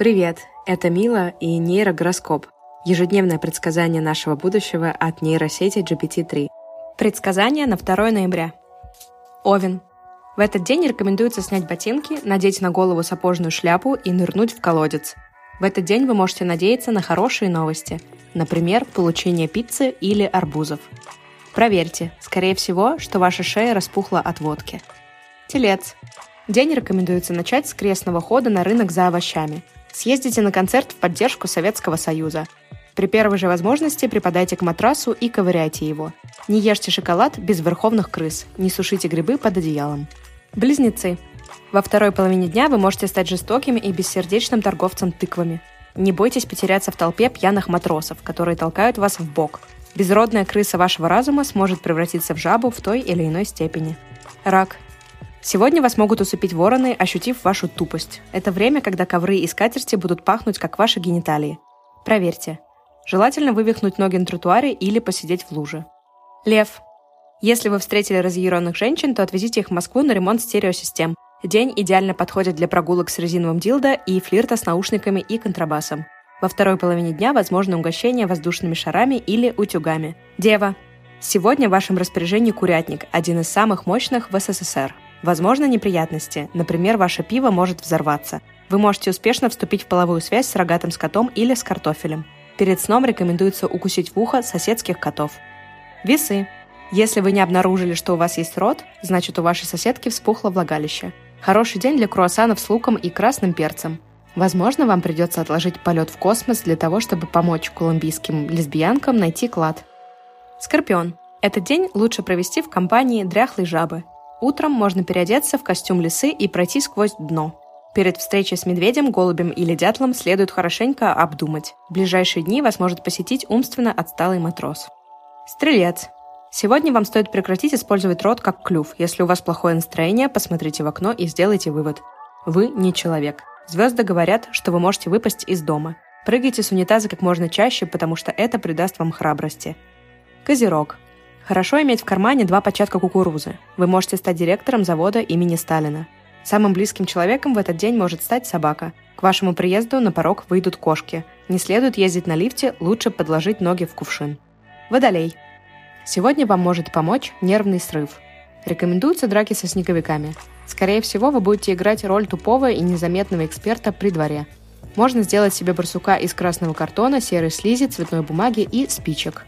Привет, это Мила и нейрогороскоп. Ежедневное предсказание нашего будущего от нейросети GPT-3. Предсказание на 2 ноября. Овен. В этот день рекомендуется снять ботинки, надеть на голову сапожную шляпу и нырнуть в колодец. В этот день вы можете надеяться на хорошие новости, например, получение пиццы или арбузов. Проверьте, скорее всего, что ваша шея распухла от водки. Телец. День рекомендуется начать с крестного хода на рынок за овощами – Съездите на концерт в поддержку Советского Союза. При первой же возможности припадайте к матрасу и ковыряйте его. Не ешьте шоколад без верховных крыс, не сушите грибы под одеялом. Близнецы. Во второй половине дня вы можете стать жестоким и бессердечным торговцем тыквами. Не бойтесь потеряться в толпе пьяных матросов, которые толкают вас в бок. Безродная крыса вашего разума сможет превратиться в жабу в той или иной степени. Рак. Сегодня вас могут усыпить вороны, ощутив вашу тупость. Это время, когда ковры и скатерти будут пахнуть, как ваши гениталии. Проверьте. Желательно вывихнуть ноги на тротуаре или посидеть в луже. Лев. Если вы встретили разъяренных женщин, то отвезите их в Москву на ремонт стереосистем. День идеально подходит для прогулок с резиновым дилдо и флирта с наушниками и контрабасом. Во второй половине дня возможно угощение воздушными шарами или утюгами. Дева. Сегодня в вашем распоряжении курятник, один из самых мощных в СССР. Возможно неприятности, например, ваше пиво может взорваться. Вы можете успешно вступить в половую связь с рогатым скотом или с картофелем. Перед сном рекомендуется укусить в ухо соседских котов. Весы. Если вы не обнаружили, что у вас есть рот, значит у вашей соседки вспухло влагалище. Хороший день для круассанов с луком и красным перцем. Возможно, вам придется отложить полет в космос для того, чтобы помочь колумбийским лесбиянкам найти клад. Скорпион. Этот день лучше провести в компании дряхлой жабы. Утром можно переодеться в костюм лисы и пройти сквозь дно. Перед встречей с медведем, голубем или дятлом следует хорошенько обдумать. В ближайшие дни вас может посетить умственно отсталый матрос. Стрелец. Сегодня вам стоит прекратить использовать рот как клюв. Если у вас плохое настроение, посмотрите в окно и сделайте вывод. Вы не человек. Звезды говорят, что вы можете выпасть из дома. Прыгайте с унитаза как можно чаще, потому что это придаст вам храбрости. Козерог. Хорошо иметь в кармане два початка кукурузы. Вы можете стать директором завода имени Сталина. Самым близким человеком в этот день может стать собака. К вашему приезду на порог выйдут кошки. Не следует ездить на лифте, лучше подложить ноги в кувшин. Водолей. Сегодня вам может помочь нервный срыв. Рекомендуются драки со снеговиками. Скорее всего, вы будете играть роль тупого и незаметного эксперта при дворе. Можно сделать себе барсука из красного картона, серой слизи, цветной бумаги и спичек.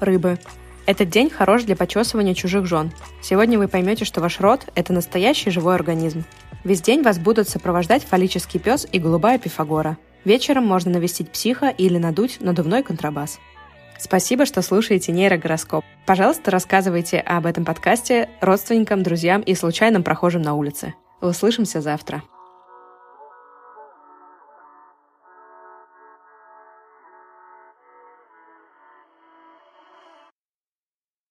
Рыбы. Этот день хорош для почесывания чужих жен. Сегодня вы поймете, что ваш род – это настоящий живой организм. Весь день вас будут сопровождать фаллический пес и голубая пифагора. Вечером можно навестить психа или надуть надувной контрабас. Спасибо, что слушаете нейрогороскоп. Пожалуйста, рассказывайте об этом подкасте родственникам, друзьям и случайным прохожим на улице. Услышимся завтра.